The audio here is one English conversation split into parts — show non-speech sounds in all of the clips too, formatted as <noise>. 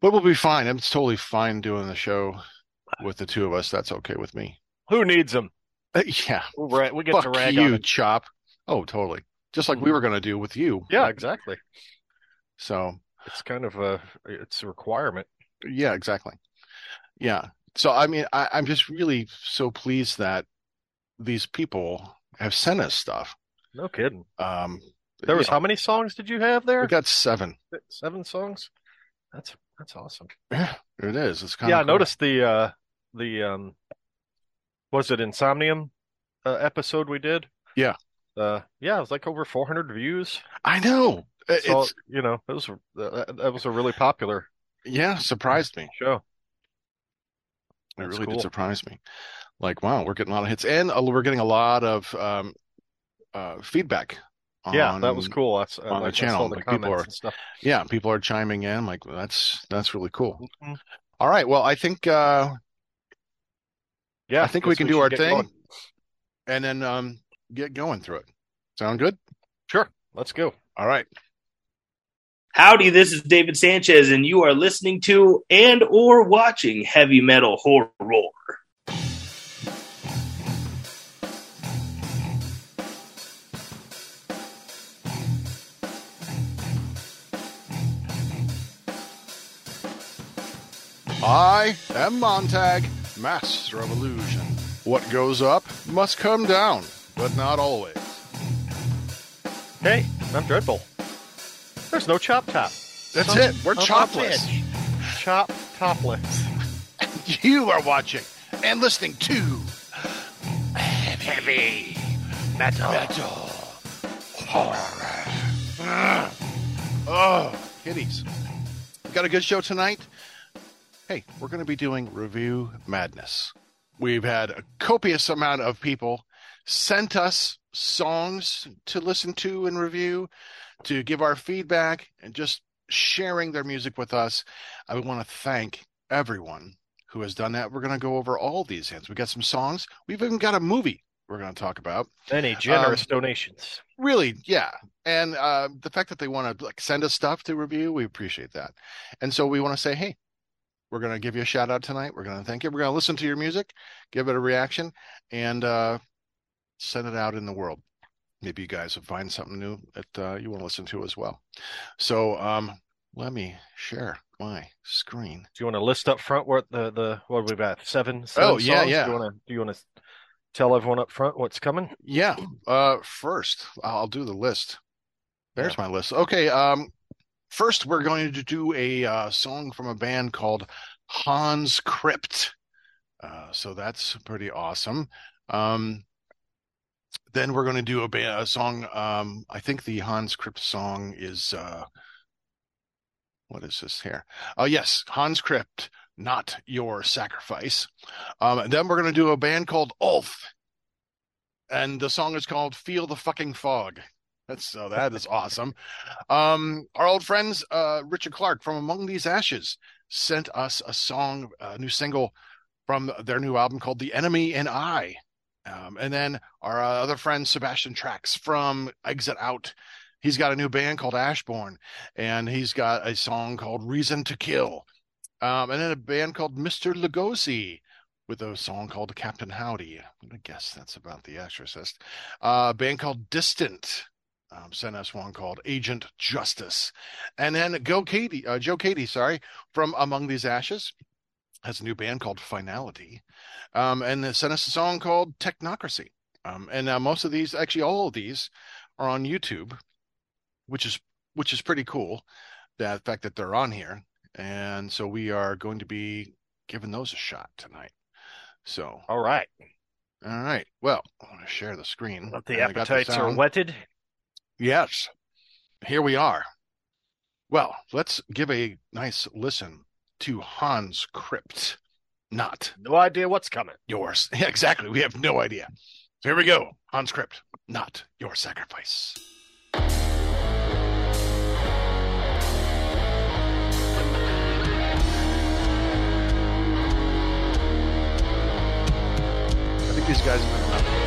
But we'll be fine. It's totally fine doing the show with the two of us. That's okay with me. Who needs them? Uh, yeah. Ra- we get Fuck to rag you, on them. Chop. Oh, totally. Just like we were going to do with you. Yeah, exactly. So, It's kind of a it's a requirement. yeah, exactly. Yeah. So, I mean, I, I'm just really so pleased that these people have sent us stuff. No kidding. Um, There was you how many songs did you have there? we got seven. Seven songs. That's that's awesome. Yeah, it is. It's kind of Yeah, of I noticed the uh the um was it Insomnium uh, episode we did? Yeah. Uh yeah, it was like over 400 views. I know. So, It's you know, it was uh, that was a really popular yeah, surprised me. show. It That's really cool. did surprise me. Like, wow, we're getting a lot of hits, and uh, we're getting a lot of um, uh, feedback. Yeah, that was cool. That's uh, on the like, I saw channel, the like, people are- stuff. Yeah, people are chiming in. Like, that's that's really cool. Mhm. All right, well, I think uh, Yeah, I think we guess can do our thing, going. and then um, get going through it. Sound good? Sure, let's go. All right. Howdy, this is David Sanchez, and you are listening to and or watching Heavy Metal Horror. I am Montag, master of illusion. What goes up must come down, but not always. Hey, I'm Dreadbull. There's no chop top. That's Son it. We're chopless. Chop topless. <laughs> You are watching and listening to Heavy Metal, Horror. Ugh. Oh, kitties. Got a good show tonight. Hey, we're going to be doing Review Madness. We've had a copious amount of people sent us songs to listen to and review, to give our feedback, and just sharing their music with us. I want to thank everyone who has done that. We're going to go over all these hits. We got some songs. We've even got a movie we're going to talk about. Any generous donations. Really, yeah. And uh, the fact that they want to like send us stuff to review, we appreciate that. And so we want to say, hey, we're going to give you a shout out tonight. We're going to thank you. We're going to listen to your music, give it a reaction, and uh, send it out in the world. Maybe you guys will find something new that uh, you want to listen to as well. So um, let me share my screen. Do you want to list up front what the the what have we got? Seven. seven Oh, yeah, songs? yeah. Do you want to do you want to tell everyone up front what's coming? Yeah. Uh first, I'll do the list. There's my list. Okay, um first we're going to do a uh song from a band called Hanz Krypt. Uh so that's pretty awesome. Um then we're going to do a, ba- a song um I think the Hanz Krypt song is uh what is this here? Oh yes, Hanz Krypt, not your sacrifice. Um then we're going to do a band called Ulth and the song is called "Feel the Fucking Fog." So that is awesome. Um, our old friends, uh, Richard Clark from Among These Ashes, sent us a song, a new single from their new album called "The Enemy and I." Um, and then our uh, other friend Sebastian Tracks from Exit Out, he's got a new band called Ashborn, and he's got a song called "Reason to Kill." Um, and then a band called Mr. Lugosi with a song called Captain Howdy. Gonna guess that's about The Exorcist. Uh, a band called Distant um, sent us one called Agent Justice, and then Go Katie, uh, Joe Katie, sorry, from Among These Ashes has a new band called Finality, um, and they sent us a song called Technocracy. Um, and uh, most of these, actually, all of these, are on YouTube, which is which is pretty cool. That fact that they're on here, and so we are going to be giving those a shot tonight. So, All right. all right. Well, I want to share the screen. But the appetites are whetted. Yes. Here we are. Well, let's give a nice listen to Hanz Krypt. Not No idea what's coming. yours. <laughs> Yeah, exactly. We have no idea. So here we go. Hanz Krypt. Not your sacrifice. I think these guys have been around.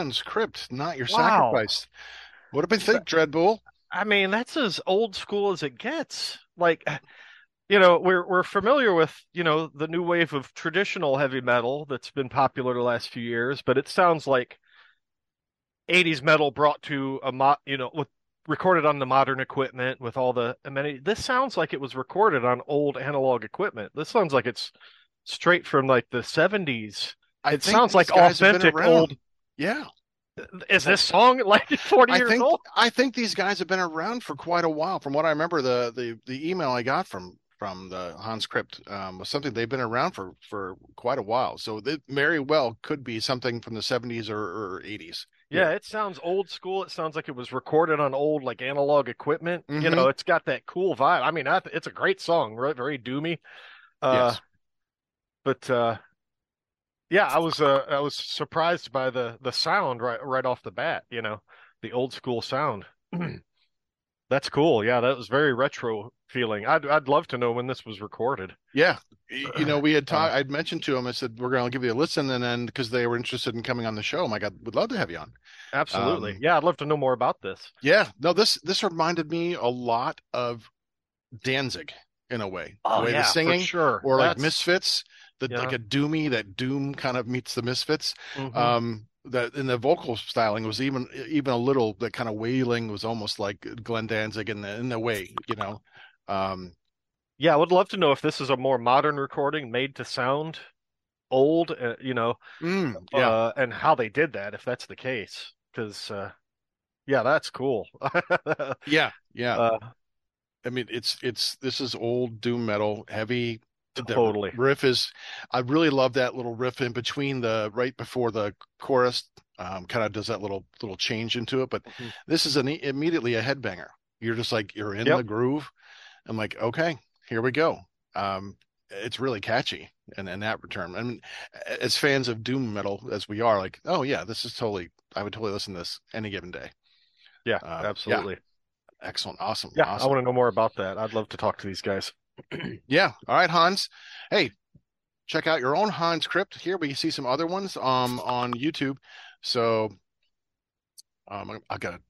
Hanz Krypt, not your Wow. sacrifice. What do we think, Dreadbull? I mean, that's as old school as it gets. Like, you know, we're we're familiar with, you know, the new wave of traditional heavy metal that's been popular the last few years, but it sounds like 80s metal brought to a mo you know, with recorded on the modern equipment with all the amenities. This sounds like it was recorded on old analog equipment. This sounds like it's straight from like the 70s. I It sounds like guys have been authentic old. Yeah, Is this song like <laughs> 40 I years think old? I think these guys have been around for quite a while. From what I remember, the the the email I got from from the Hanz Krypt um, was something they've been around for for quite a while. So it very well could be something from the 70s or, or 80s. Yeah, it sounds old school. It sounds like it was recorded on old like analog equipment. You Mhm. know, it's got that cool vibe. I mean, I it's a great song, right? Very doomy. Uh, Yes. but uh, yeah, I was uh, I was surprised by the the sound right right off the bat. You know, the old school sound. <clears throat> That's cool. Yeah, that was very retro feeling. I'd I'd love to know when this was recorded. Yeah. You know, we had <clears throat> Uh, talked, I'd mentioned to them, I said, we're going to give you a listen. And then because they were interested in coming on the show, I'm like, I would love to have you on. Absolutely. Um, yeah, I'd love to know more about this. Yeah. No, this, this reminded me a lot of Danzig in a way. the way Oh, yeah, the singing sure. or like Misfits, the, Yeah. like a doomy, that doom kind of meets the Misfits. Mhm. Um, that in the vocal styling was even even a little that kind of wailing was almost like Glenn Danzig in the in the way, you know. Um, Yeah, I would love to know if this is a more modern recording made to sound old, uh, you know, mm, yeah, uh, and how they did that, if that's the case. Because, uh, yeah, that's cool. <laughs> yeah, yeah. Uh, I mean, it's it's this is old doom metal, heavy. Totally. riff is. I really love that little riff in between the right before the chorus. Um, kind of does that little little change into it, but Mhm. this is an immediately a headbanger. You're just like you're in Yep. the groove. I'm like, okay, here we go. Um, it's really catchy, and in that return, I mean, as fans of doom metal as we are, like, oh yeah, this is totally. I would totally listen to this any given day. yeah, Uh, yeah. absolutely. Excellent, awesome, Yeah, I want to know more about that. I'd love to talk to these guys. Yeah. All right, Hanz. Hey, check out your own Hanz Krypt. Here we see some other ones um on YouTube. So um I, I gotta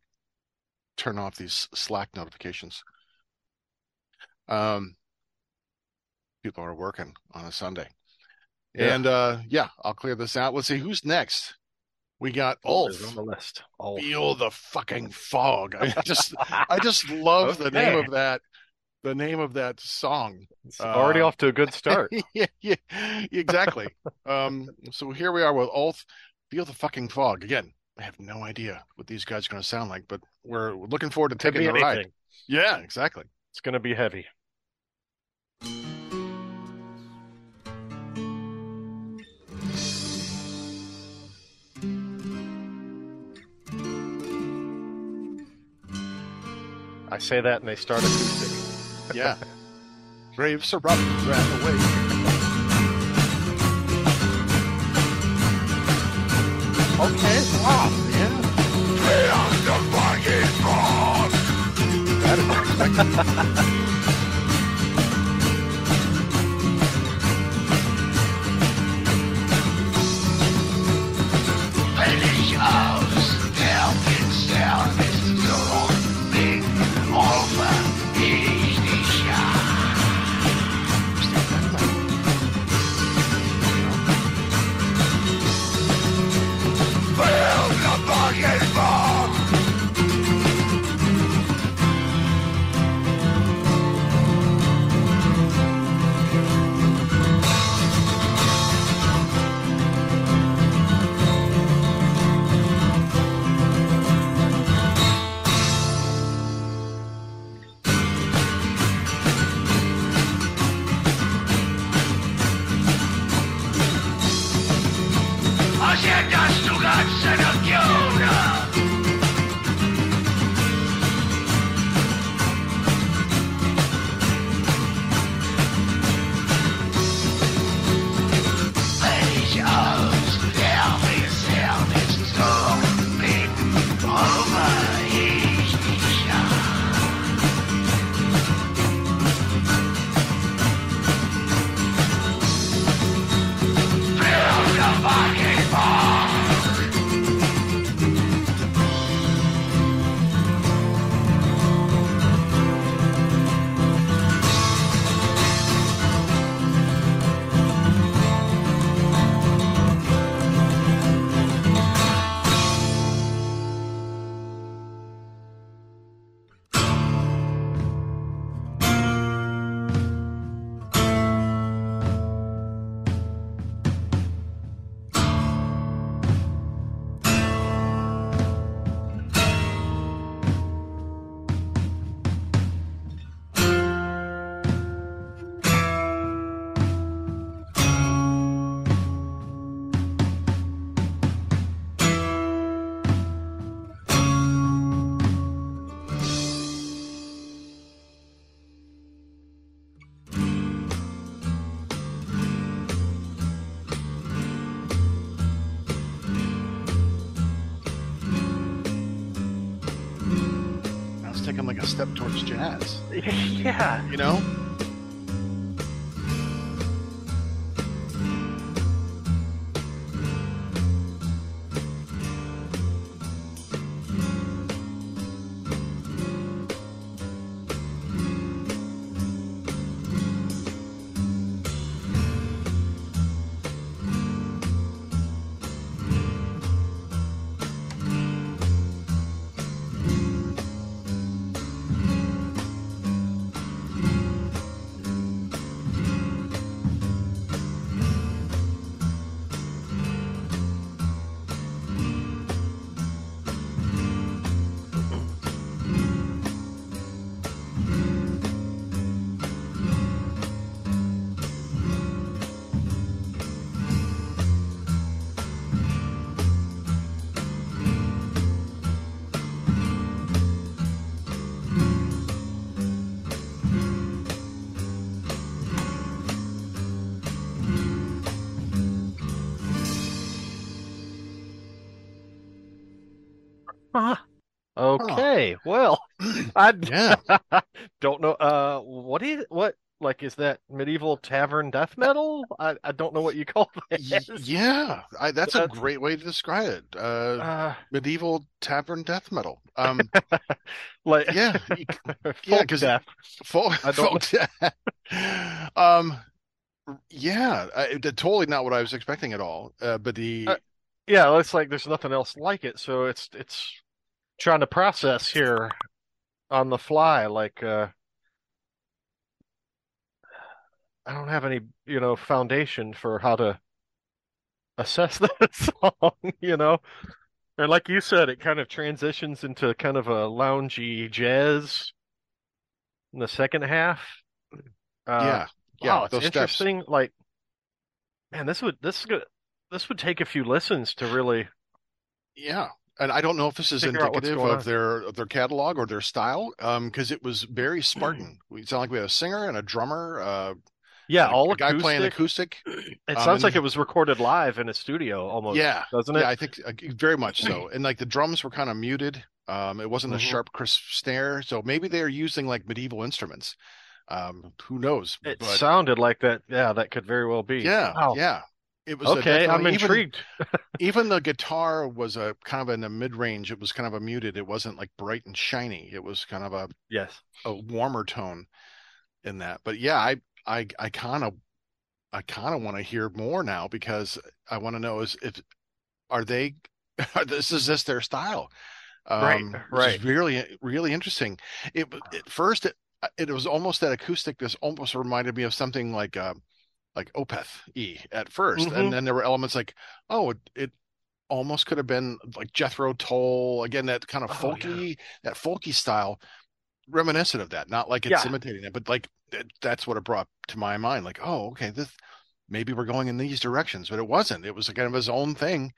turn off these Slack notifications. Um people are working on a Sunday. Yeah. And uh yeah, I'll clear this out. Let's see who's next. We got Is Ulth. on the list. Ulth. Feel the fucking fog. I just I just <laughs> love the name of that the name of that song. It's already Uh, off to a good start. <laughs> yeah, yeah, exactly. um, so here we are with Ulth. Feel the fucking fog again. I have no idea what these guys are going to sound like, but we're looking forward to taking the ride. Yeah, exactly. It's going to be heavy. I say that and they start acoustic. Yeah. Brave Sir Robert ran away. Okay, wow, yeah. That is unexpected. taking <laughs> like a step towards jazz. <laughs> yeah. You know? I Yeah. <laughs> don't know. Uh, what is what? Like, is that medieval tavern death metal? I, I don't know what you call that. yeah. I, that's a great way to describe it. Uh, Uh, medieval tavern death metal. Um, <laughs> like yeah. <laughs> you- yeah, 'cause- death. Folk, I don't- folk death. um, yeah. I, totally not what I was expecting at all. Uh, but the Uh, Yeah, it's like there's nothing else like it, so it's it's trying to process here on the fly. Like, uh, I don't have any, you know, foundation for how to assess <laughs> that song, you know. And like you said, it kind of transitions into kind of a loungy jazz in the second half. Uh, yeah. Yeah. wow, it's those steps. interesting. Like, man, this would this is good. This would take a few listens to really. Yeah. And I don't know if this is Figure out what's indicative of their of their catalog or their style, um, because it was very Spartan. We sound like we had a singer and a drummer, uh, Yeah, a- all a guy playing acoustic. acoustic. It um, sounds like it was recorded live in a studio almost, Yeah, doesn't it? yeah, I think uh, very much so. <clears throat> And like the drums were kind of muted. Um, it wasn't a Mhm. sharp, crisp snare, so maybe they're using like medieval instruments. Um, who knows? It But sounded like that. Yeah, that could very well be. yeah, Wow. yeah. It was Okay, I'm even- intrigued. <laughs> Even the guitar was a kind of in the mid range. It was kind of a muted. It wasn't like bright and shiny. It was kind of a, Yes. a warmer tone in that. But yeah, I I I kind of I kind of want to hear more now because I want to know is if are they <laughs> this is this their style. Right, Um, right. is really really interesting. It at first it it was almost that acoustic. This almost reminded me of something like uh like Opeth E at 1st Mhm. and then there were elements like oh it, it almost could have been like Jethro Tull again that kind of Oh, folky that folky style reminiscent of that not like it's Yeah. imitating it but like it, that's what it brought to my mind like oh okay this maybe we're going in these directions but it wasn't it was kind of his own thing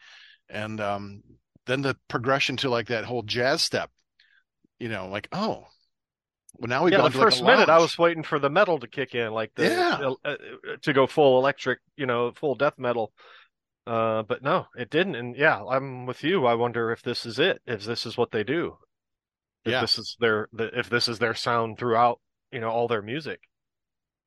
and um then the progression to like that whole jazz step you know like oh well now we've yeah, the to like first minute I was waiting for the metal to kick in, like the Yeah. uh, uh, to go full electric, you know, full death metal. Uh, but no, it didn't. And yeah, I'm with you. I wonder if this is it. If this is what they do. If Yeah. this is their the, if this is their sound throughout, you know, all their music.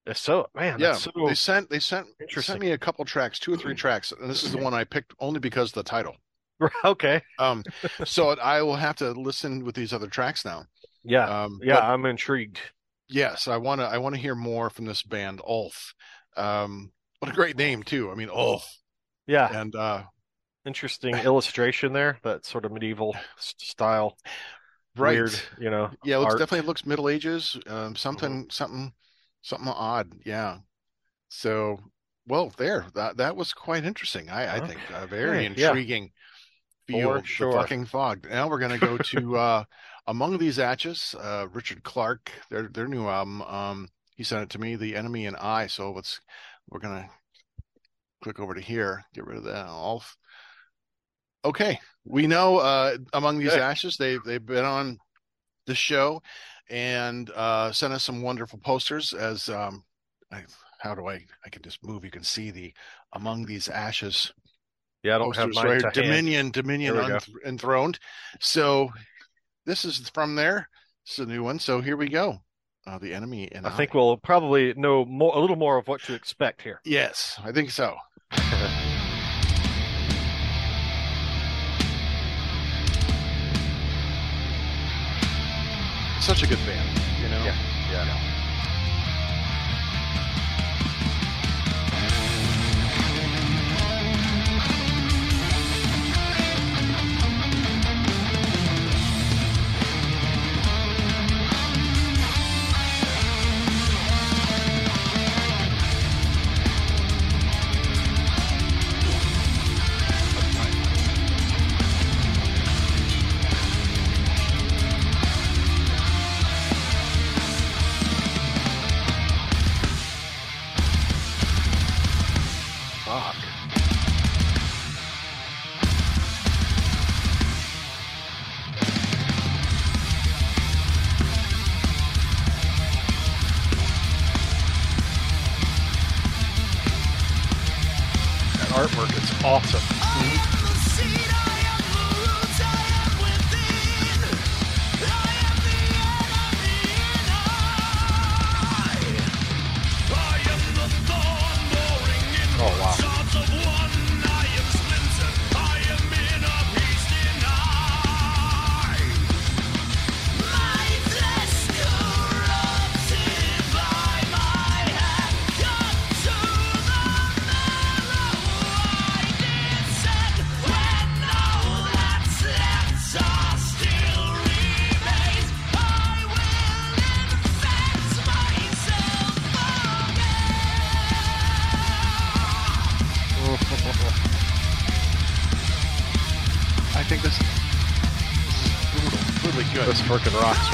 If so, man, yeah that's so they sent they sent sent me a couple tracks two or three <clears throat> tracks and this is the one i picked only because of the title <laughs> okay. um <laughs> so i will have to listen with these other tracks now Yeah, um yeah, but I'm intrigued. yes i want to i want to hear more from this band ulth um what a great name too i mean ulth Yeah, and uh interesting <laughs> illustration there. That sort of medieval style, right weird, you know. yeah it looks definitely looks middle ages um something something something odd yeah so well there that that was quite interesting i i think uh, very Okay, yeah. intriguing field For sure. the fucking fog now we're gonna go <laughs> to uh among these ashes uh richard clark their their new album um he sent it to me the enemy and i so let's we're gonna click over to here get rid of that off okay we know uh among these Okay. ashes they they've been on the show and uh sent us some wonderful posters as um I, how do I I can just move you can see the among these ashes Yeah, I don't have posters mine right to hand. Dominion Dominion There we go. unth- enthroned so this is from there This is a new one, so here we go. Uh, the enemy and I think we'll probably know more, a little more of what to expect here. Yes, I think so. <laughs> Such a good band, you know. Yeah, yeah. Fuck. Really good.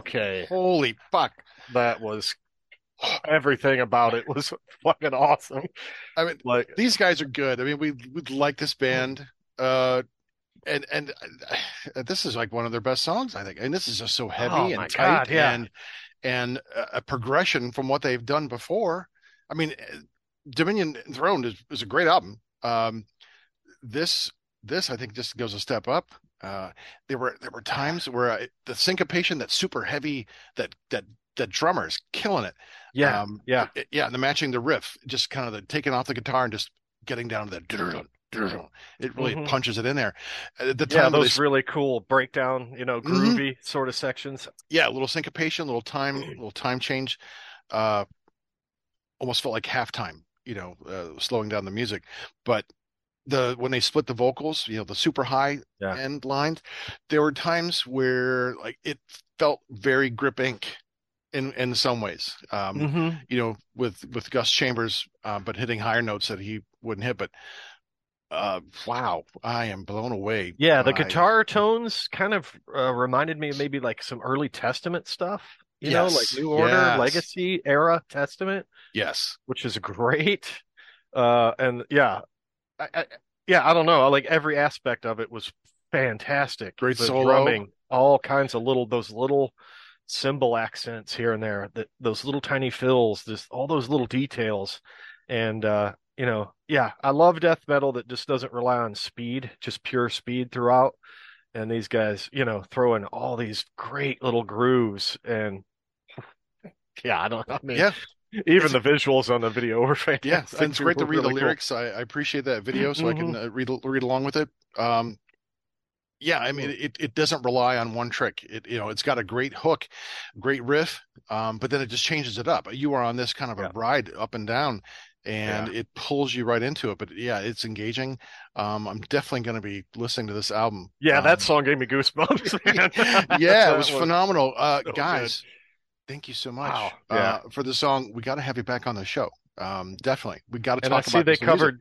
Okay. Holy fuck. That was everything about it was fucking awesome. I mean, Like, these guys are good. I mean, we we like this band. Uh, and and uh, this is like one of their best songs, I think. And this is just so heavy Oh, and tight God, yeah. and and a progression from what they've done before. I mean, Dominion Enthroned is, is a great album. Um, this this I think just goes a step up. Uh, there were there were times where I, the syncopation, that super heavy, that that that drummer is killing it. yeah, Um, yeah. it- yeah, and the matching the riff, just kind of the taking off the guitar and just getting down to that. It really Mhm. punches it in there. At the yeah, time, they those really cool breakdown, you know, Mhm. groovy sort of sections. yeah, a little syncopation, a little time, a little time change. Uh, almost felt like halftime, you know, uh, slowing down the music. But the when they split the vocals, you know, the super high Yeah. end lines, there were times where like it felt very Grip Inc. in in some ways. Um, hmm you know, with with Gus Chambers, uh, but hitting higher notes that he wouldn't hit. But uh, wow, I am blown away. Yeah, the guitar tones kind of uh, reminded me of maybe like some early Testament stuff. You know, like New Order, yes. Legacy era Testament, Yes, which is great. Uh, and yeah, I, I, yeah, I don't know. I like every aspect of it was fantastic. Great the solo. drumming, all kinds of little those little cymbal accents here and there, that those little tiny fills, this all those little details, and uh, you know, yeah, I love death metal that just doesn't rely on speed, just pure speed throughout. And these guys, you know, throw in all these great little grooves and <laughs> yeah, I don't know. I mean, yeah, even the visuals on the video were fantastic. yeah. It's great to read the really cool. lyrics. I, I appreciate that video, so I can uh, read read along with it. Um, yeah, I mean, it it doesn't rely on one trick. It you know, it's got a great hook, great riff, um, but then it just changes it up. You are on this kind of a ride up and down. And it pulls you right into it, but yeah, it's engaging. Um, I'm definitely going to be listening to this album. Yeah, Um, that song gave me goosebumps, <laughs> <laughs> yeah, it was phenomenal. Uh, so guys, thank you so much Wow, uh, for the song. We got to have you back on the show. Um, definitely, we got to talk. About And I see they this music. covered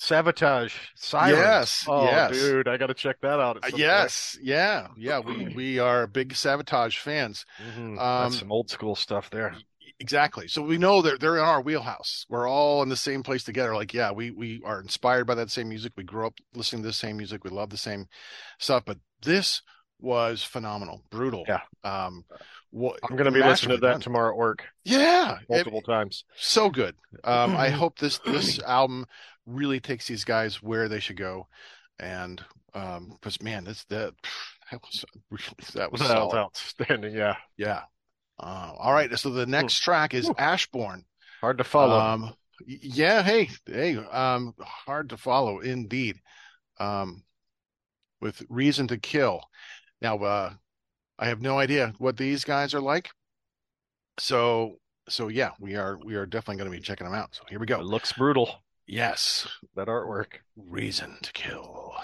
Savatage, Sirens. Yes, oh, yes. dude, I got to check that out. Uh, yes, yeah, yeah. We <clears throat> we are big Savatage fans. point. Mhm. Um, That's some old school stuff there. Exactly. So we know they're they're in our wheelhouse. We're all in the same place together. Like, yeah, we we are inspired by that same music. We grew up listening to the same music. We love the same stuff. But this was phenomenal, brutal. Yeah. Um, what I'm going to be listening to that tomorrow at work Yeah, it- multiple times. so good. Um, I <clears throat> hope this this album really takes these guys where they should go, and um, because man, this that that was <laughs> really that was That was solid. outstanding. Yeah, Yeah. Uh, all right. So the next track is Whew. Ashborn. hard to follow. Um, yeah. Hey, hey. Um, hard to follow indeed. Um, with Reason to Kill. Now, uh, I have no idea what these guys are like. So, so yeah, we are we are definitely going to be checking them out. So here we it go. looks brutal. Yes, That artwork. Reason to Kill.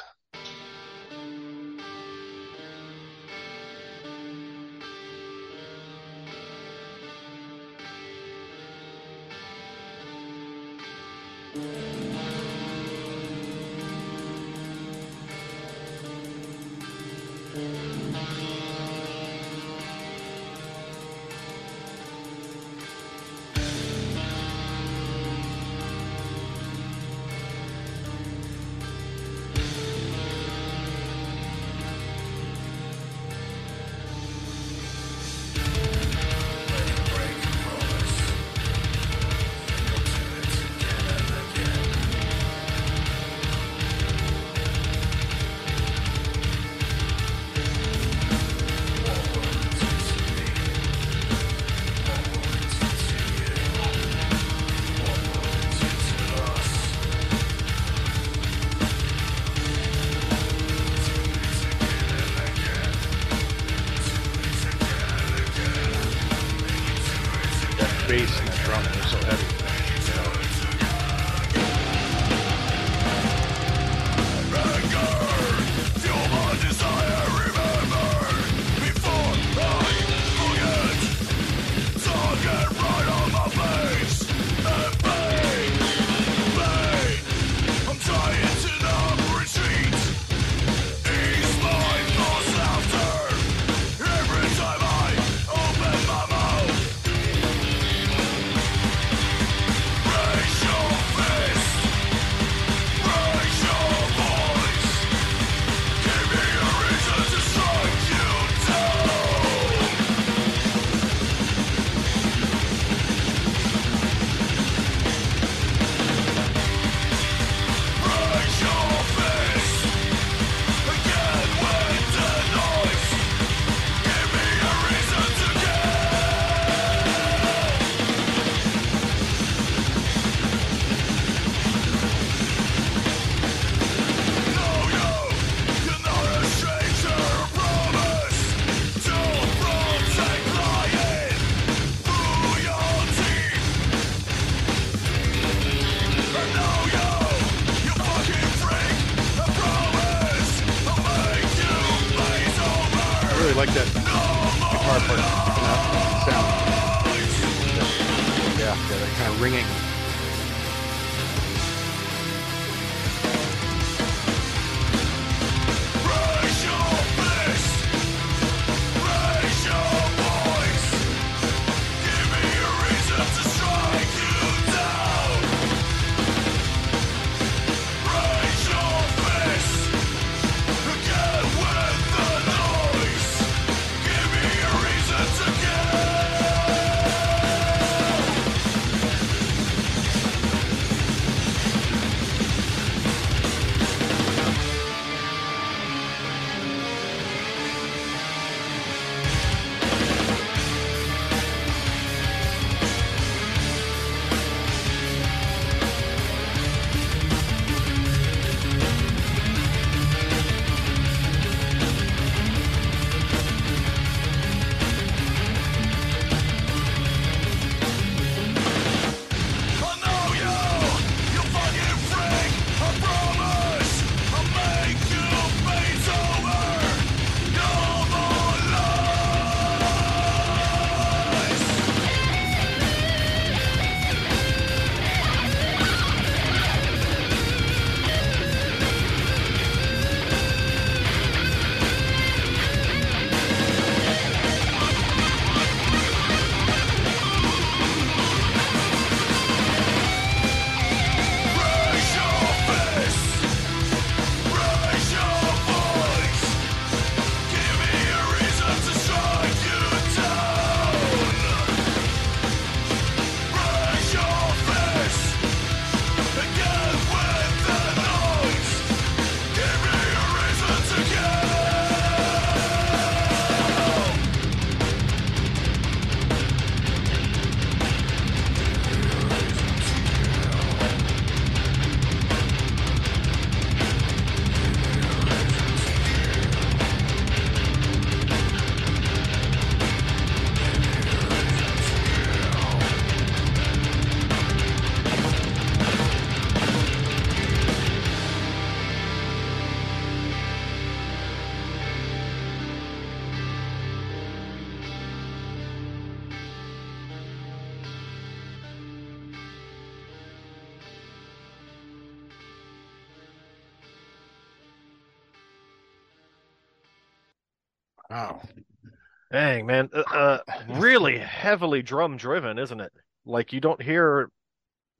Dang, man. Uh, uh, really heavily drum driven, isn't it? Like you don't hear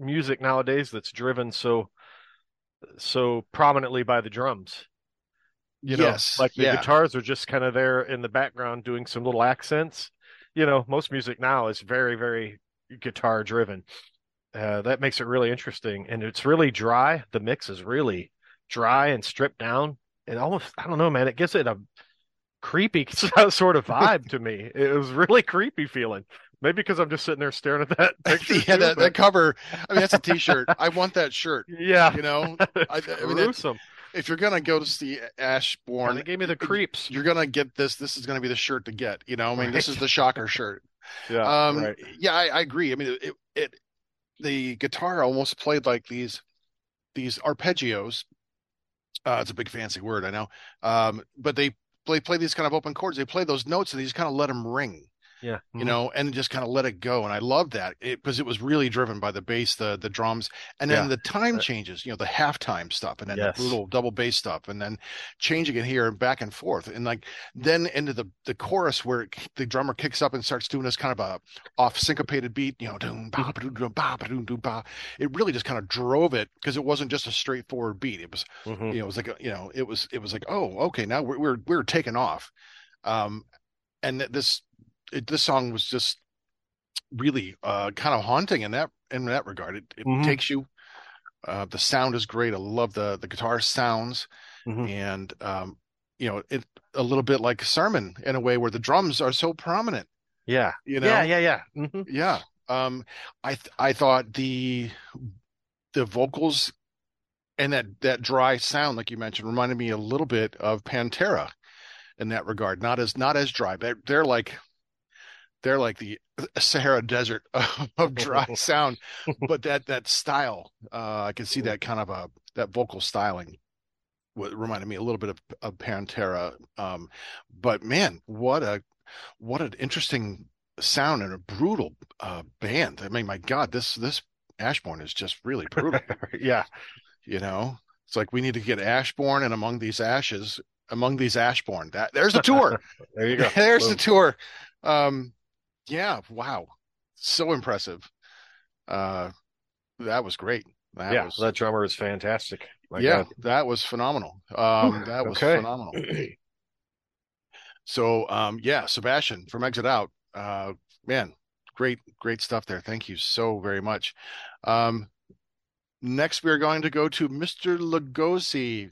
music nowadays that's driven so so prominently by the drums. You know, yes. like the yeah. guitars are just kind of there in the background doing some little accents. You know, most music now is very, very guitar driven. Uh, that makes it really interesting, and it's really dry. The mix is really dry and stripped down, and almost I don't know, man. It gives it a creepy <laughs> sort of vibe to me. It was really creepy feeling. Maybe because I'm just sitting there staring at that <laughs> picture. yeah, too, that, but- that cover. I mean, that's a T-shirt. I want that shirt. <laughs> yeah, You know, I, I mean, that- if you're gonna go to see Ashborn, They gave me the creeps. you're gonna get this. This is gonna be the shirt to get. You know, I mean, this is the shocker shirt. Yeah, um, right. yeah, I, I agree. I mean, it, it the guitar almost played like these these arpeggios. Uh, it's a big fancy word, I know. Um, but they play play these kind of open chords. They play those notes and they just kind of let them ring. Yeah, you mhm. know, and just kind of let it go. And I love that because it, was really driven by the bass, the the drums, and then Yeah. the time changes. You know, the halftime stuff, and then Yes. the brutal double bass stuff, and then changing it here and back and forth, and like then into the the chorus where it, the drummer kicks up and starts doing this kind of a off syncopated beat. You know, doom ba ba doom ba ba doom doom ba. It really just kind of drove it because it wasn't just a straightforward beat. It was Mhm. you know, it was like a, you know, it was it was like, oh, okay, now we're we're we're taking off, um, and this it, this song was just really uh kind of haunting in that in that regard. It it Mhm. takes you. Uh, the sound is great. I love the the guitar sounds, Mhm. and um, you know, it a little bit like Sermon in a way where the drums are so prominent. Yeah, You know, yeah, yeah, yeah. Mhm. yeah. Um, I th- I thought the the vocals and that that dry sound, like you mentioned, reminded me a little bit of Pantera in that regard. Not as not as dry, but they're like they're like the Sahara Desert <laughs> of <laughs> dry sound, <laughs> but that that style, uh, I can see that kind of a that vocal styling. What reminded me a little bit of, of Pantera, um, but man, what a what an interesting sound and a brutal uh, band. I mean, my God, this this Ashborn is just really brutal. yeah. you know, it's like we need to get Ashborn and among these ashes, among these Ashborn. That there's the tour. There you go. there's the tour. Um, yeah, wow, so impressive. Uh, that was great. That yeah, was that drummer is fantastic. My yeah, God. that was phenomenal. Um, that was Okay. phenomenal. So, um, yeah, Sebastian from Exit Out, uh, man, great, great stuff there. Thank you so very much. Um, next, we are going to go to Mr. Lugosi,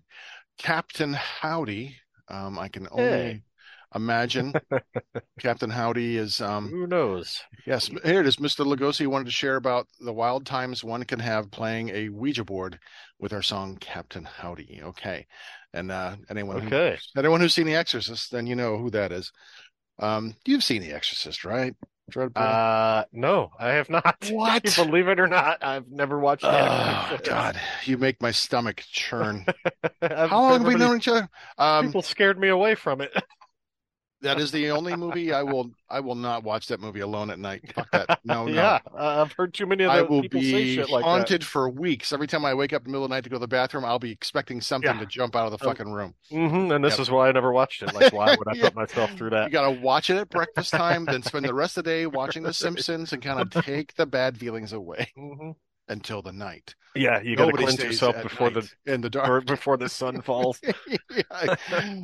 Captain Howdy. Um, I can only Hey. Imagine <laughs> Captain Howdy is, um, Who knows? yes, here it is. Mr. Lugosi wanted to share about the wild times one can have playing a Ouija board with our song Captain Howdy. Okay. And, uh, anyone who Okay. Anyone who's seen The Exorcist, then you know who that is. Um, you've seen The Exorcist, right? Uh, no, I have not. <laughs> What? Believe it or not, I've never watched oh. God, you make my stomach <laughs> churn. How long have we known each other? Um, People scared me away from it. That is the only <laughs> movie I will. I will not watch that movie alone at night. Fuck that. No, <laughs> no. yeah, uh, I've heard too many of I will people say be shit like haunted for weeks. Every time I wake up in the middle of the night to go to the bathroom, I'll be expecting something Yeah. to jump out of the Oh. fucking room. that. hmm and this Yep. is why I never watched it. Like, why would I Yeah. <laughs> put myself through that? You got to watch it at breakfast time, then spend the rest of the day watching The Simpsons and kind of take the bad feelings away hmm until the night. Yeah, you got to cleanse yourself before the in the dark. before the sun falls. Yeah,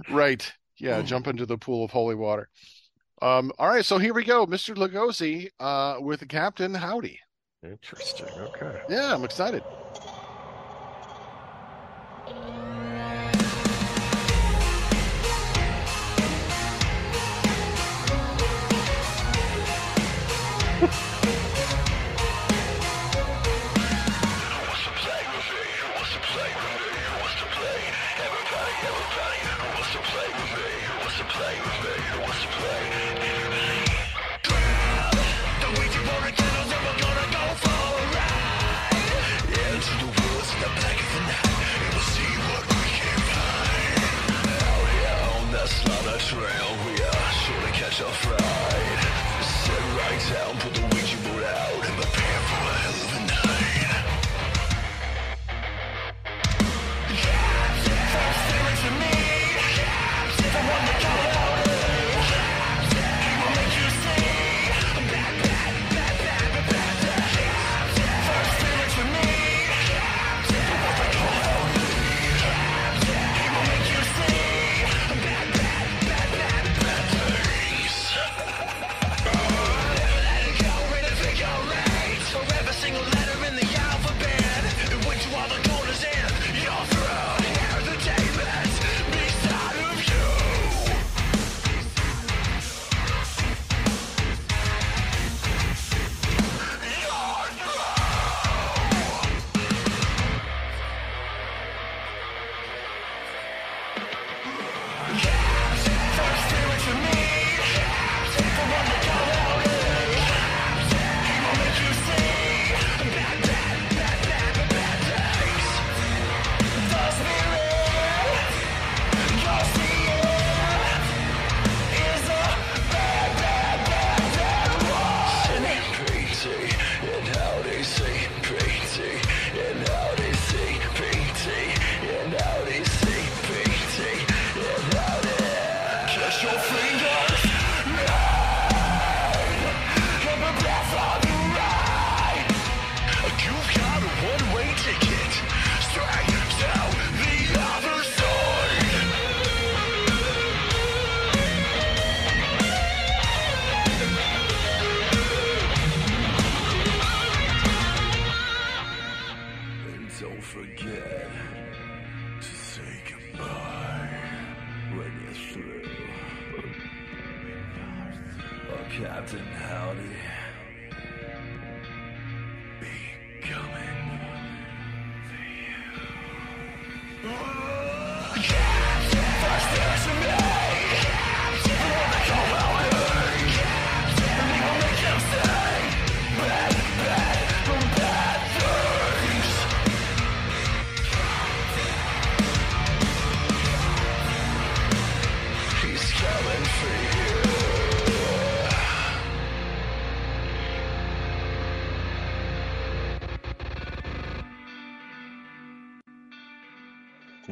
right. Yeah, jump into the pool of holy water. Um, all right, so here we go, Mr. Lugosi, uh, with Captain Howdy. Interesting. Okay. Yeah, I'm excited. <laughs>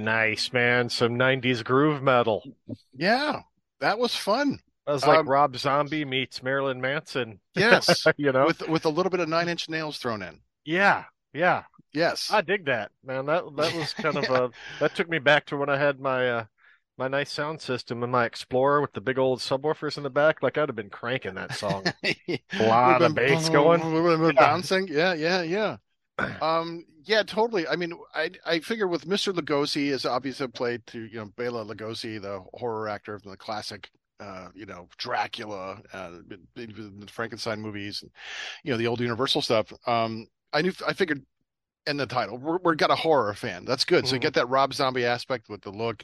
Nice, man. Some 90s groove metal. Yeah, that was fun. That was like Um, Rob Zombie meets Marilyn Manson, <laughs> Yes, you know? with with a little bit of Nine Inch Nails thrown in. Yeah, yeah. Yes, I dig that, man. That that was <laughs> kind of a that took me back to when I had my uh my nice sound system and my Explorer with the big old subwoofers in the back. Like I'd have been cranking that song. a lot of bass going. <laughs> we Yeah. bouncing. Yeah, yeah, yeah. <coughs> Um, yeah, totally. I mean, I I figure with Mr. Lugosi is obviously played to you know Bela Lugosi, the horror actor from the classic, uh, you know Dracula, uh, the Frankenstein movies, and, you know the old Universal stuff. Um, I knew I figured in the title we're, we're got a horror fan. That's good. So you get that Rob Zombie aspect with the look,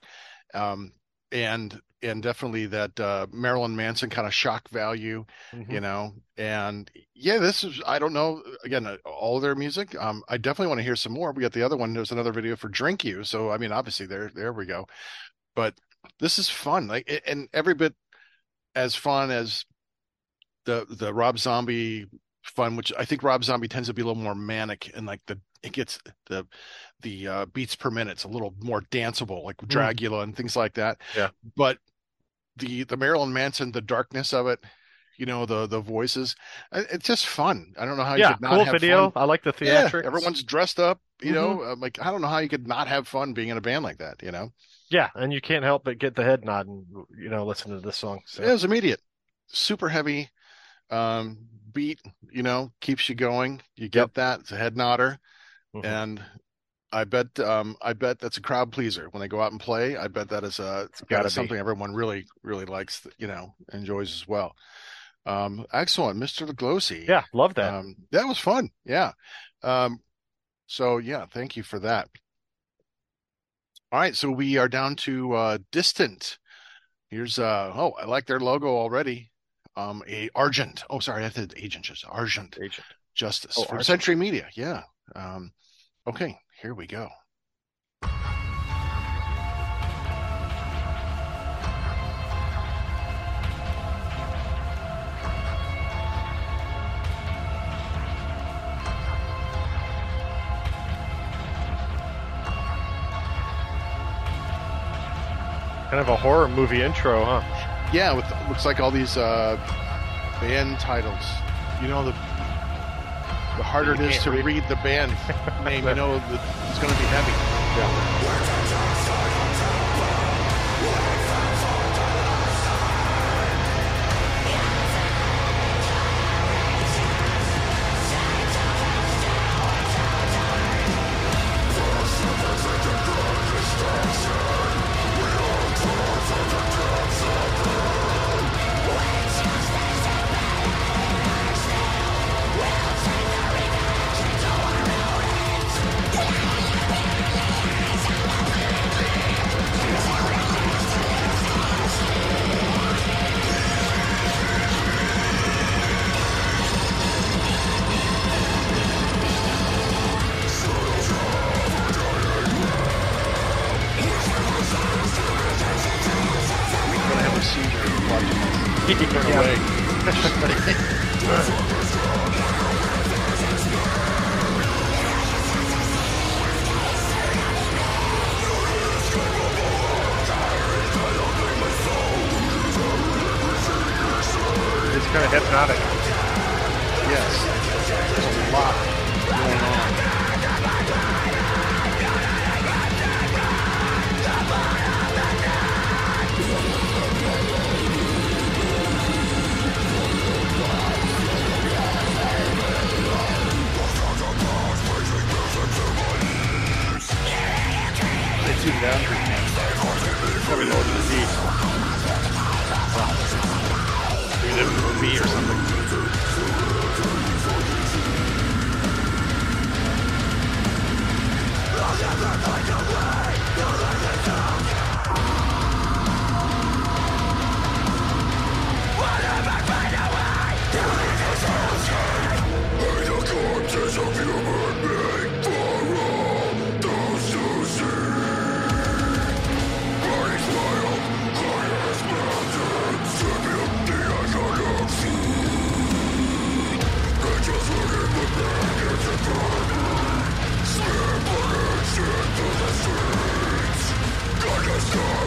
um, and and definitely that uh, Marilyn Manson kind of shock value Mhm. you know and yeah this is i don't know again uh, all their music um i definitely want to hear some more we got the other one there's another video for drink you so i mean obviously there there we go but this is fun like and every bit as fun as the the rob zombie fun which i think rob zombie tends to be a little more manic and like the it gets the the uh beats per minute's a little more danceable like dracula and things like that Yeah. but the the marilyn manson the darkness of it you know the the voices Uh, it's just fun i don't know how you Yeah, could not cool have video. fun. I like the yeah theatrics. everyone's dressed up you know I'm like i don't know how you could not have fun being in a band like that you know Yeah, and you can't help but get the head nod and you know listen to this song. So it was immediate super heavy um beat you know keeps you going you get Yep. that it's a head nodder Mhm. and I bet um I bet that's a crowd pleaser when they go out and play. I bet that is a that gotta is be. something everyone really really likes, you know, enjoys as well. Um excellent, Mr. Lugosi. yeah, love that. Um that was fun. Yeah. Um so yeah, thank you for that. All right, so we are down to uh distant. Here's uh oh, I like their logo already. Um a Argent. Oh, sorry, I said agent just Argent Agent. Justice Oh, from Argent. Century Media. Yeah. Um okay, here we go. Kind of a horror movie intro, huh? Yeah, with looks like all these uh, band titles. You know, the the harder it is to read- read the band <laughs> name, you know, that it's going to be heavy. I'm shoot it down. Probably lower than the Z. Maybe the B or something. Of your birthday! Stop!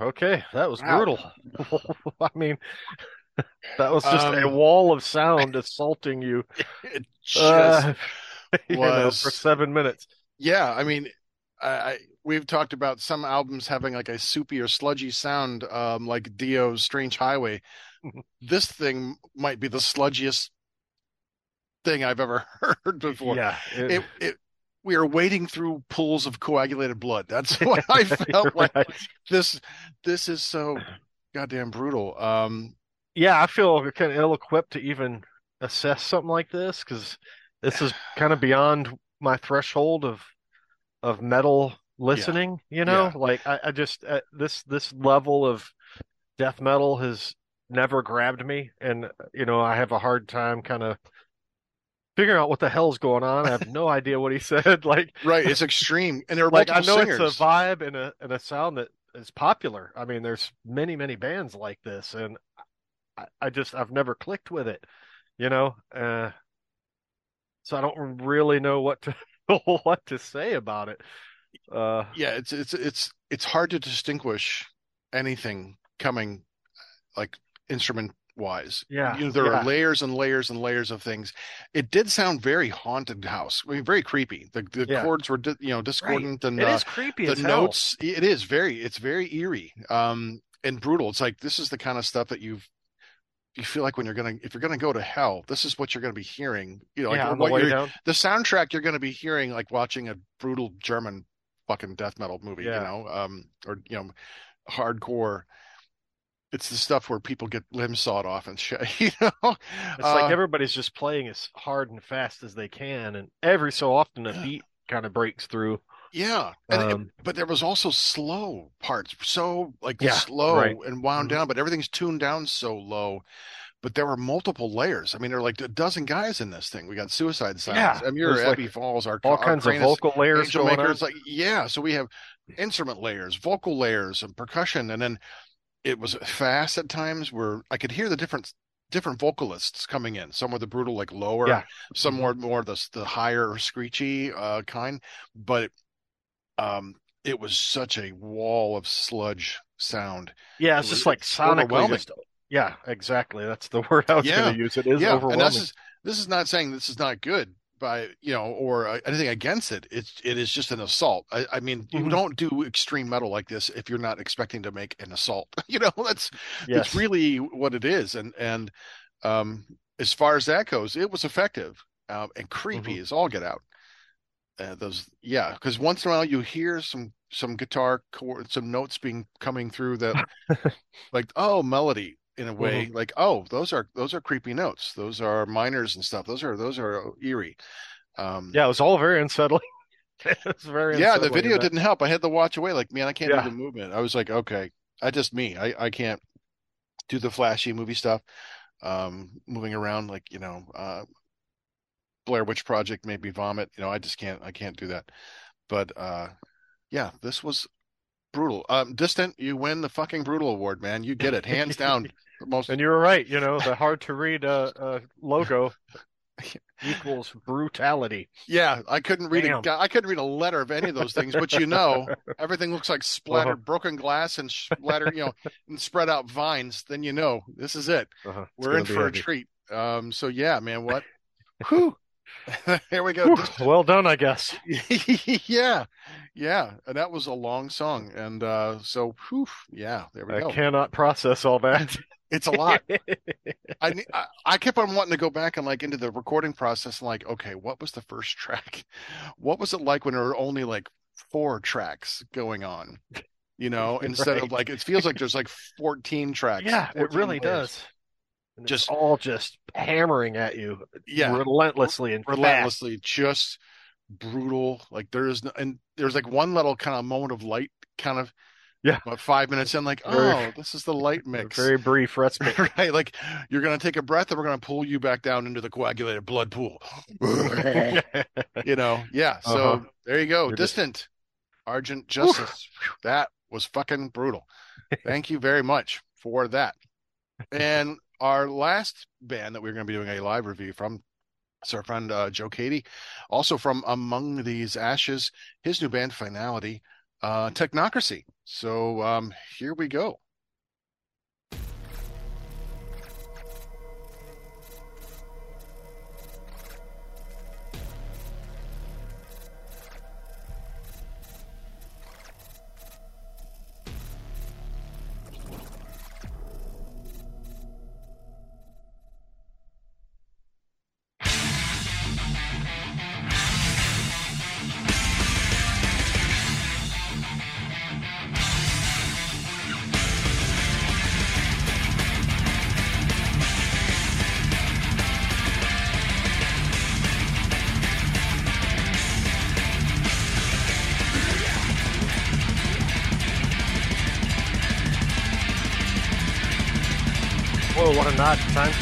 Okay, that was Wow. brutal. <laughs> I mean, that was just a Um, wall of sound <laughs> assaulting you, It <laughs> just uh, you know, for seven minutes. Yeah, I mean, I, I we've talked about some albums having like a soupy or sludgy sound, um, like Dio's Strange Highway. This thing might be the sludgiest thing I've ever heard before. Yeah, it- It, it, we are wading through pools of coagulated blood. That's <laughs> what I felt you're like. right. This, this is so goddamn brutal. Um, Yeah, I feel kind of ill-equipped to even assess something like this because this is kind of beyond my threshold of of metal listening. You know, like I, I just uh, this this level of death metal has never grabbed me, and you know I have a hard time kind of figuring out what the hell's going on. I have no <laughs> idea what he said. <laughs> Like, right, it's extreme, and they're like I know singers. it's a vibe and a and a sound that is popular. I mean, there's many many bands like this, and I, I just I've never clicked with it, you know. Uh, so I don't really know what to <laughs> what to say about it. Uh, yeah it's it's it's it's hard to distinguish anything coming like instrument wise Yeah, you know there yeah. are layers and layers and layers of things it did sound very haunted house I mean, very creepy the the Yeah. chords were you know discordant and it uh, is creepy the as hell. notes it is very it's very eerie um and brutal it's like this is the kind of stuff that you've you feel like when you're gonna if you're gonna go to hell, this is what you're gonna be hearing. You know, like yeah, on the what way you're, down. the soundtrack you're gonna be hearing like watching a brutal German fucking death metal movie, you know, um, or you know, hardcore. It's the stuff where people get limbs sawed off and shit, <laughs> you know. It's like Uh, everybody's just playing as hard and fast as they can, and every so often a beat kind of breaks through. yeah, and Um, but there was also slow parts, so like Yeah, slow right. and wound Mhm. down, but everything's tuned down so low. But there were multiple layers. I mean, there were like a dozen guys in this thing. We got Suicide Silence, Yeah, Amir, there's, like, Abbey Falls, our all our kinds of vocal layers Angel going Makers, on. like yeah. So we have instrument layers, vocal layers, and percussion, and then it was fast at times where I could hear the different different vocalists coming in. Some were the brutal, like lower, Yeah. some Mhm. were more the the higher screechy uh, kind, but um, it was such a wall of sludge sound. Yeah, it's It just like sonically just yeah, exactly. That's the <laughs> word I was Yeah. going to use. It is yeah, overwhelming. and this is this is not saying this is not good by you know or uh, anything against it. It's it is just an assault. I, I mean, you Mhm. don't do extreme metal like this if you're not expecting to make an assault. <laughs> You know, that's yes. that's really what it is. And and um, as far as that goes, it was effective um, and creepy Mm-hmm. as all get out. Uh, those yeah, because once in a while you hear some some guitar chord, some notes being coming through that <laughs> like oh melody in a way Mm-hmm. like oh those are those are creepy notes. Those are minors and stuff. Those are those are eerie. Um yeah, it was all very unsettling. <laughs> it was very yeah the video didn't help. I had to watch away like man i can't Yeah. do the movement. I was like okay i just me. I i can't do the flashy movie stuff um moving around like you know uh blair witch project made me vomit. You know i just can't i can't do that. But uh yeah this was brutal. Um distant you win the fucking brutal award man. You get it hands down <laughs> most And you were right. You know, the hard to read uh, uh, logo <laughs> equals brutality. Yeah, I couldn't read Damn. a I couldn't read a letter of any of those things, but you know, <laughs> everything looks like splattered Uh-huh. broken glass and splattered, you know, and spread out vines. Then you know this is it. Uh-huh. We're in for a treat. Um, so yeah, man, what? <laughs> Whew. Here we go. Whew, well done, I guess. yeah, yeah, and that was a long song, and uh, so whew, yeah, there we I go. I cannot process all that. It's a lot. <laughs> I, I kept on wanting to go back and like into the recording process and like, okay, what was the first track? <laughs> What was it like when there were only like four tracks going on? You know, <laughs> instead of like it feels like there's like 14 tracks. yeah, it really layers. does. And Just- all just hammering at you Yeah, relentlessly and fast. relentlessly, just brutal. Like there's no, and there's like one little kind of moment of light, kind of Yeah. about five minutes in, like, Very- oh, this is the light <laughs> mix. Very brief respite. <laughs> right, like you're gonna take a breath and we're gonna pull you back down into the coagulated blood pool. <laughs> you know, yeah. So Uh-huh. there you go. You're just- Distant Argent Justice. That was fucking brutal. Thank you very much for that. And our last band that we're going to be doing a live review from is our friend uh, Joe Cady, also from Among These Ashes, his new band Finality, uh, Technocracy. So um, here we go.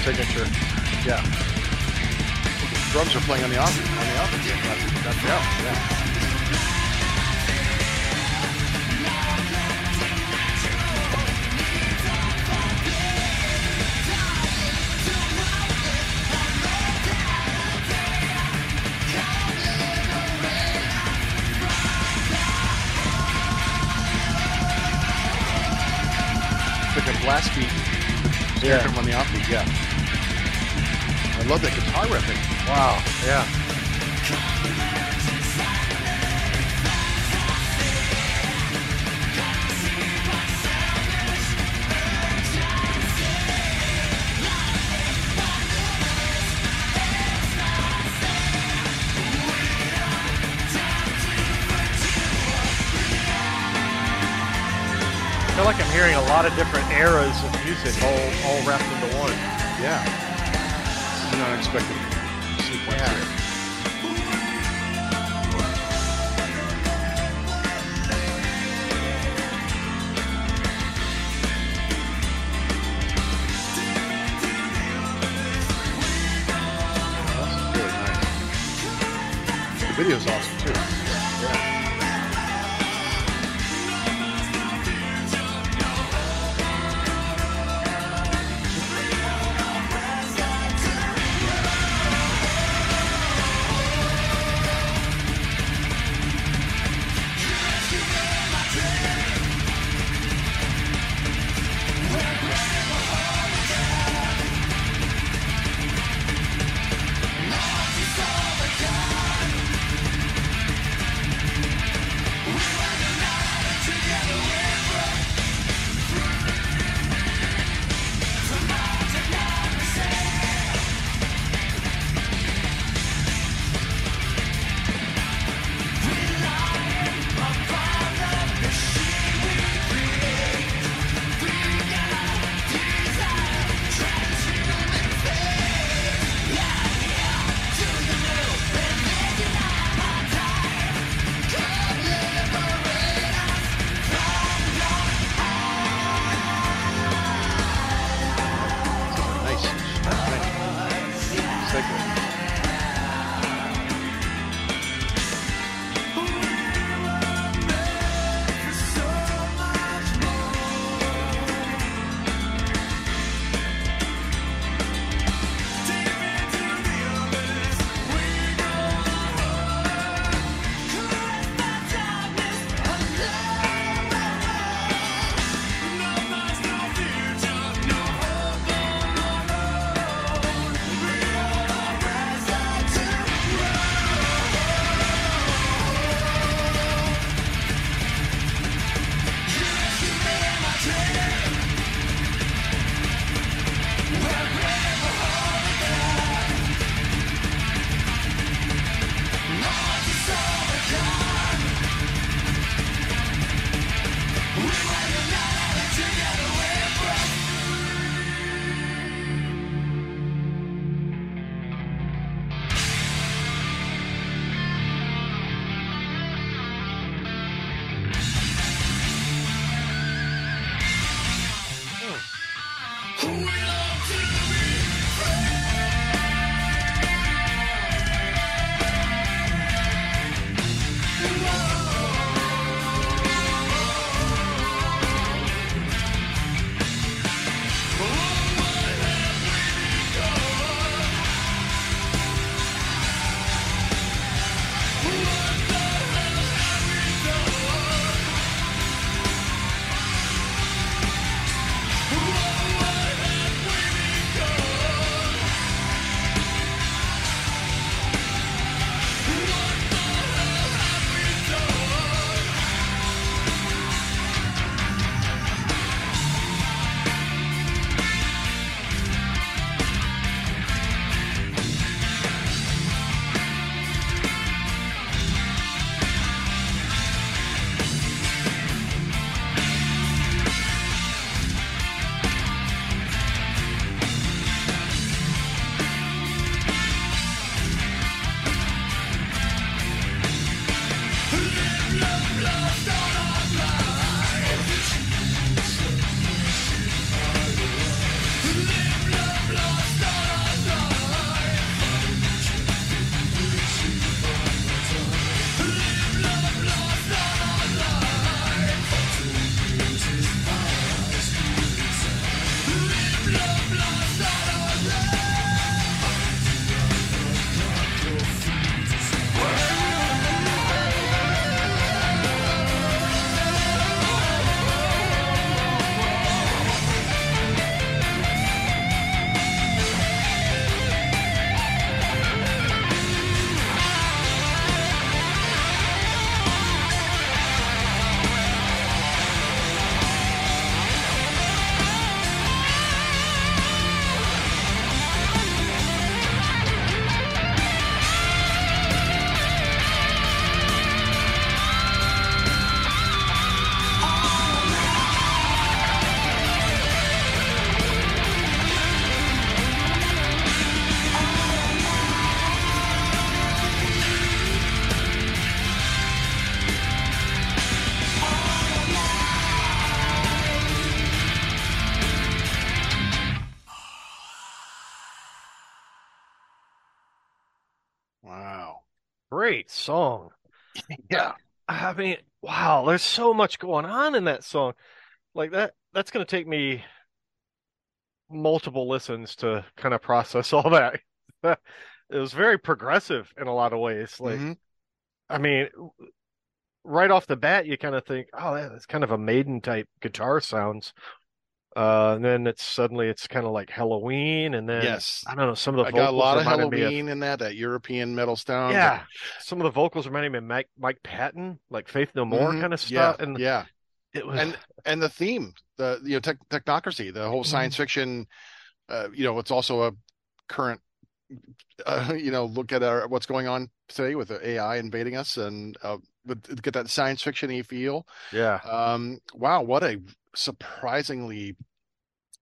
Nod to time signature. Yeah. Drums are playing on the off on the off. That's, that's yeah, yeah. Like a blast beat. Yeah. From on the offbeat, yeah love that guitar riffing. Wow, yeah. I feel like I'm hearing a lot of different eras of music all, all wrapped into one. Yeah. This is an unexpected sequence Yeah. here. Video's awesome song. Yeah. I mean, wow, there's so much going on in that song. Like that that's going to take me multiple listens to kind of process all that. <laughs> It was very progressive in a lot of ways. Like Mhm. I mean, right off the bat you kind of think, "Oh, that's kind of a Maiden type guitar sounds." Uh, and then it's suddenly it's kind of like Helloween and then Yes. I don't know, some of the I got a lot of Helloween in that, that European metal sound. yeah, some of the vocals reminded me of Mike Mike Patton, like Faith No More Mhm. kind of Yeah, stuff. And yeah. it was and and the theme, the you know tech, technocracy, the whole science fiction. Uh, you know, it's also a current. Uh, <laughs> you know, look at our, what's going on today with the AI invading us, and uh, get that science fiction-y feel. yeah, Um, wow, what a surprisingly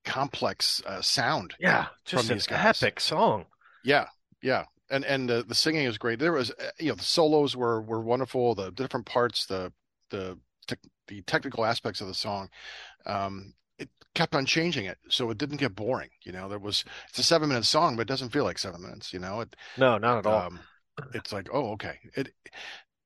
complex uh, sound. yeah, just from an epic song. Yeah, yeah, and and the the singing is great. There was, uh, you know, the solos were were wonderful. The different parts, the the tech the technical aspects of the song, um, it kept on changing it, so it didn't get boring. You know, there was it's a seven minute song, but it doesn't feel like seven minutes. You know, it No, not at all. Um, it's like, oh, okay, it.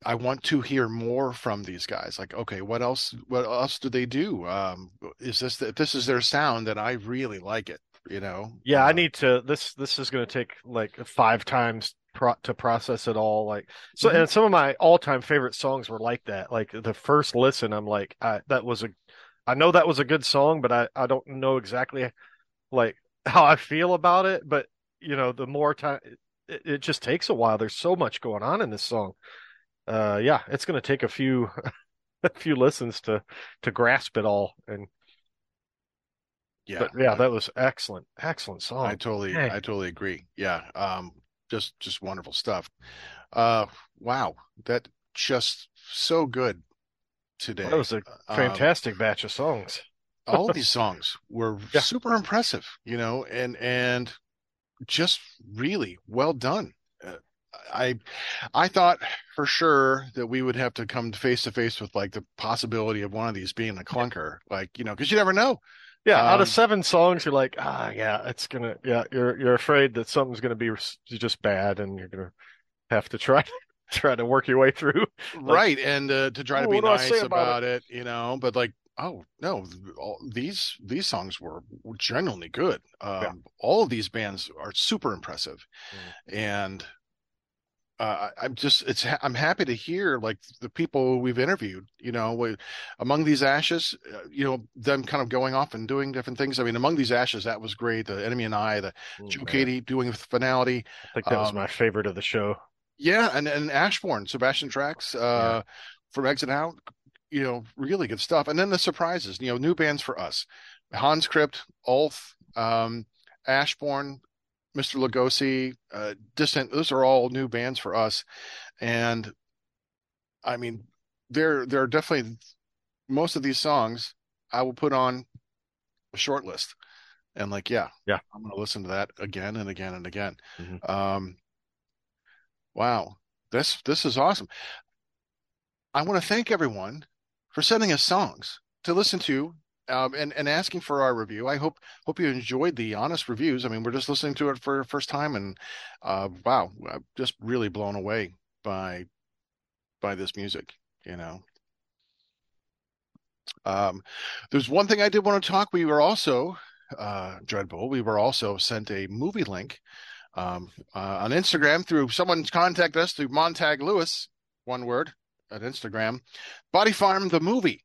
I want to hear more from these guys. Like, okay, what else? What else do they do? Um, is this if this is their sound? Then I really like it. You know. yeah, I Uh, need to. This this is going to take like five times pro- to process it all. Like so, Mhm. and some of my all time favorite songs were like that. Like the first listen, I'm like, I, that was a, I know that was a good song, but I I don't know exactly like how I feel about it. But you know, the more time, it, it just takes a while. There's so much going on in this song. Uh, yeah, it's going to take a few <laughs> a few listens to to grasp it all. And yeah, but yeah, I- that was excellent, excellent song. I totally, dang. I totally agree. Yeah, um, just, just wonderful stuff. Uh, wow, that just so good today. That was a Um, fantastic batch of songs. all of <laughs> these songs were Yeah. super impressive, you know, and and just really well done. Uh, I I thought for sure that we would have to come face to face with like the possibility of one of these being a clunker, like you know, because you never know. Yeah, out Um, of seven songs, you're like, ah, yeah, it's gonna, yeah, you're you're afraid that something's gonna be just bad, and you're gonna have to try <laughs> try to work your way through. <laughs> right and uh, to try to "Oh, be what do I nice about, about it? you know but like oh no all, these these songs were, were genuinely good um Yeah. all of these bands are super impressive Mm. and uh, I'm just it's I'm happy to hear like the people we've interviewed you know we, among these ashes uh, you know them kind of going off and doing different things I mean among these ashes that was great the enemy and I the Joe man. Katie doing the finality I think that was um, my favorite of the show. yeah, and and Ashborn, Sebastian Tracks uh, from Exit Out, you know, really good stuff. And then the surprises, you know, new bands for us: Hanz Krypt, Ulth, um, Ashborn, Mr. Lugosi, uh, Distant. Those are all new bands for us, and I mean, they're they're definitely most of these songs I will put on a short list, and like, yeah, Yeah. I'm gonna listen to that again and again and again. Mhm. Um, Wow, this this is awesome. I want to thank everyone for sending us songs to listen to um, and and asking for our review. I hope hope you enjoyed the honest reviews. I mean, we're just listening to it for the first time, and uh, wow, I'm just really blown away by by this music. You know, um, there's one thing I did want to talk. We were also uh, Dreadbull. We were also sent a movie link um, uh, on Instagram through someone contacted us through Montag Lewis, one word at Instagram, Body Farm the movie,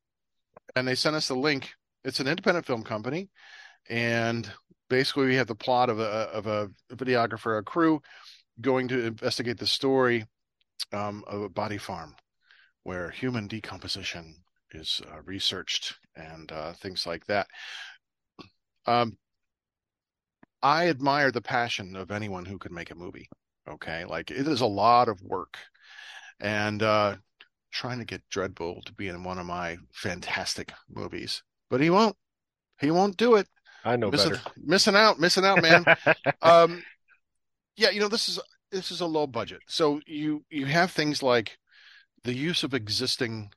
and they sent us the link. It's an independent film company, and basically we have the plot of a of a videographer, a crew going to investigate the story um, of a body farm where human decomposition is uh, researched and uh, things like that. Um, I admire the passion of anyone who could make a movie. Okay, like it is a lot of work, and uh, trying to get Dreadbull to be in one of my fantastic movies, but he won't. He won't do it. I know missing, better. <laughs> missing out, missing out, man. um, <laughs> yeah, you know this is this is a low budget, so you you have things like the use of existing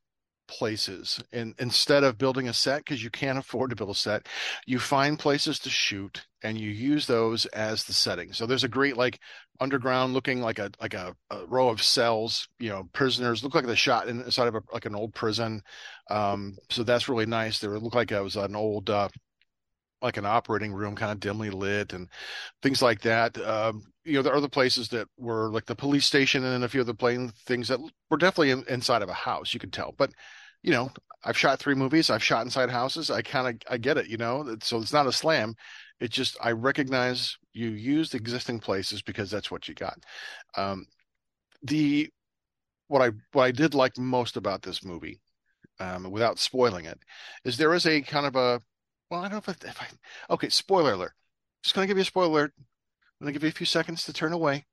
places. And instead of building a set because you can't afford to build a set you find places to shoot and you use those as the setting. So there's a great like underground looking like a like a, a row of cells you know prisoners look like they're shot inside of a, like an old prison. Um so that's really nice. There they look like it was an old uh like an operating room kind of dimly lit and things like that um you know there are other places that were like the police station and then a few other playing things that were definitely in, inside of a house you could tell. But you know i've shot three movies i've shot inside houses i kind of i get it you know? So it's not a slam it's just i recognize you used existing places because that's what you got. Um the what i what i did like most about this movie um without spoiling it is there is a kind of a well i don't know if, I, if i okay spoiler alert just gonna give you a spoiler alert I'm going to give you a few seconds to turn away.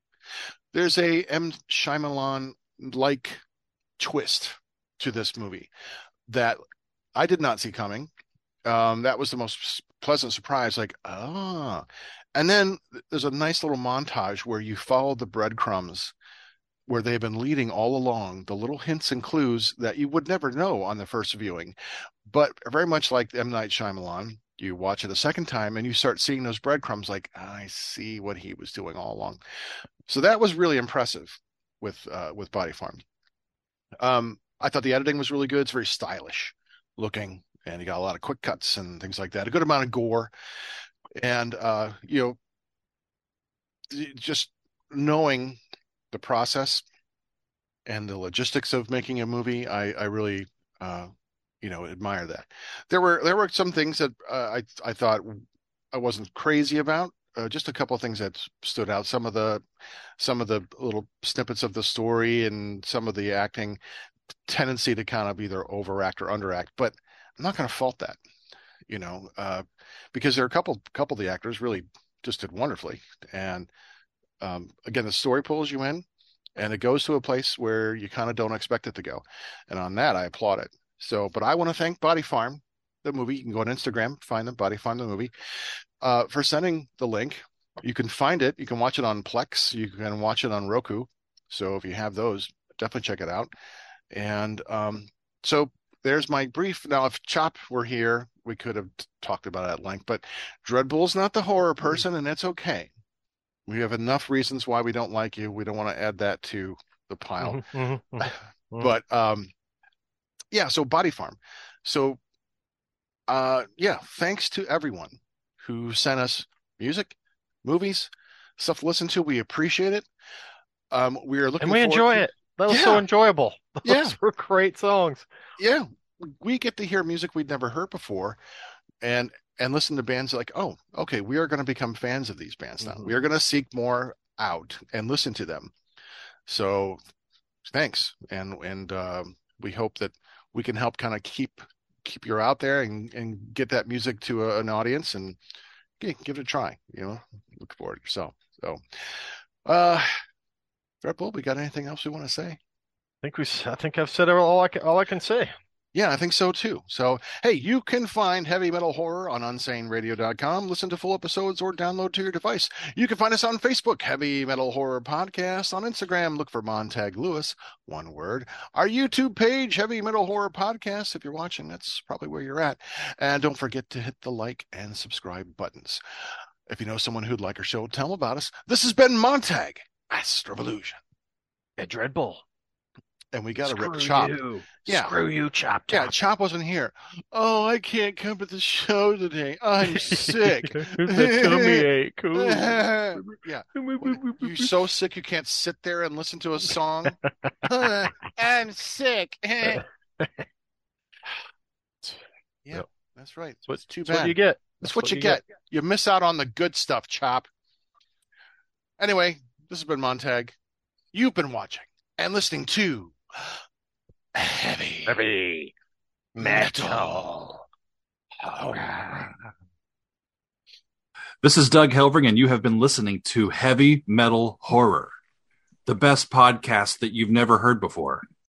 There's a M. Shyamalan like twist to this movie that I did not see coming. Um, that was the most pleasant surprise. Like, ah. And then there's a nice little montage where you follow the breadcrumbs where they've been leading all along, the little hints and clues that you would never know on the first viewing. But very much like M. Night Shyamalan, you watch it a second time and you start seeing those breadcrumbs like i see what he was doing all along. So that was really impressive with uh, with body farm. Um i thought the editing was really good. It's very stylish looking and you got a lot of quick cuts and things like that. A good amount of gore and uh you know just knowing the process and the logistics of making a movie i i really uh you know admire that. There were there were some things that uh, I I thought I wasn't crazy about. Uh, just a couple of things that stood out. Some of the some of the little snippets of the story and some of the acting tendency to kind of either overact or underact. But I'm not going to fault that, you know, uh, because there are a couple couple of the actors really just did wonderfully. And um, again, the story pulls you in, and it goes to a place where you kind of don't expect it to go. And on that, I applaud it. So, but I want to thank Body Farm, the movie. You can go on Instagram, find them, Body Farm, the movie, uh, for sending the link. You can find it. You can watch it on Plex. You can watch it on Roku. So if you have those, definitely check it out. And um, so there's my brief. Now, if Chop were here, we could have talked about it at length. But Dreadbull's not the horror person, and that's okay. We have enough reasons why we don't like you. We don't want to add that to the pile. Mhm, mhm, mhm. <laughs> but um yeah so body farm so uh yeah thanks to everyone who sent us music movies stuff to listen to we appreciate it um we are looking and we enjoy to- it. That was so enjoyable. <laughs> Those Yeah. were great songs. yeah we get to hear music we'd never heard before and and listen to bands like oh okay we are going to become fans of these bands now Mhm. we are going to seek more out and listen to them so thanks and and um, we hope that we can help kind of keep keep you out there and and get that music to a, an audience and gi- give it a try you know look forward yourself so uh Dreadbull, we got anything else we want to say I think we. I think I've said all I can, all I can say. Yeah, I think so too. So, hey, you can find Heavy Metal Horror on unsaneradio.com, listen to full episodes, or download to your device. You can find us on Facebook, Heavy Metal Horror Podcast. On Instagram, look for Montag Lewis, one word. Our YouTube page, Heavy Metal Horror Podcast. If you're watching, that's probably where you're at. And don't forget to hit the like and subscribe buttons. If you know someone who'd like our show, tell them about us. This has been Montag, Astrovolution. Yeah, Dreadbull. And we got to rip Chop. you. Yeah. Screw you, Chop Yeah, Chop wasn't here. Oh, I can't come to the show today. I'm <laughs> sick. the tummy ache. <laughs> Ooh. yeah, you're so sick you can't sit there and listen to a song. <laughs> I'm sick. <sighs> yeah, Yep. that's right. That's what, It's too that's what bad. you get. That's what you get. You miss out on the good stuff, Chop. Anyway, this has been Montag. You've been watching and listening to Heavy, Heavy Metal. This is Doug Helvering, and you have been listening to Heavy Metal Horror, the best podcast that you've never heard before.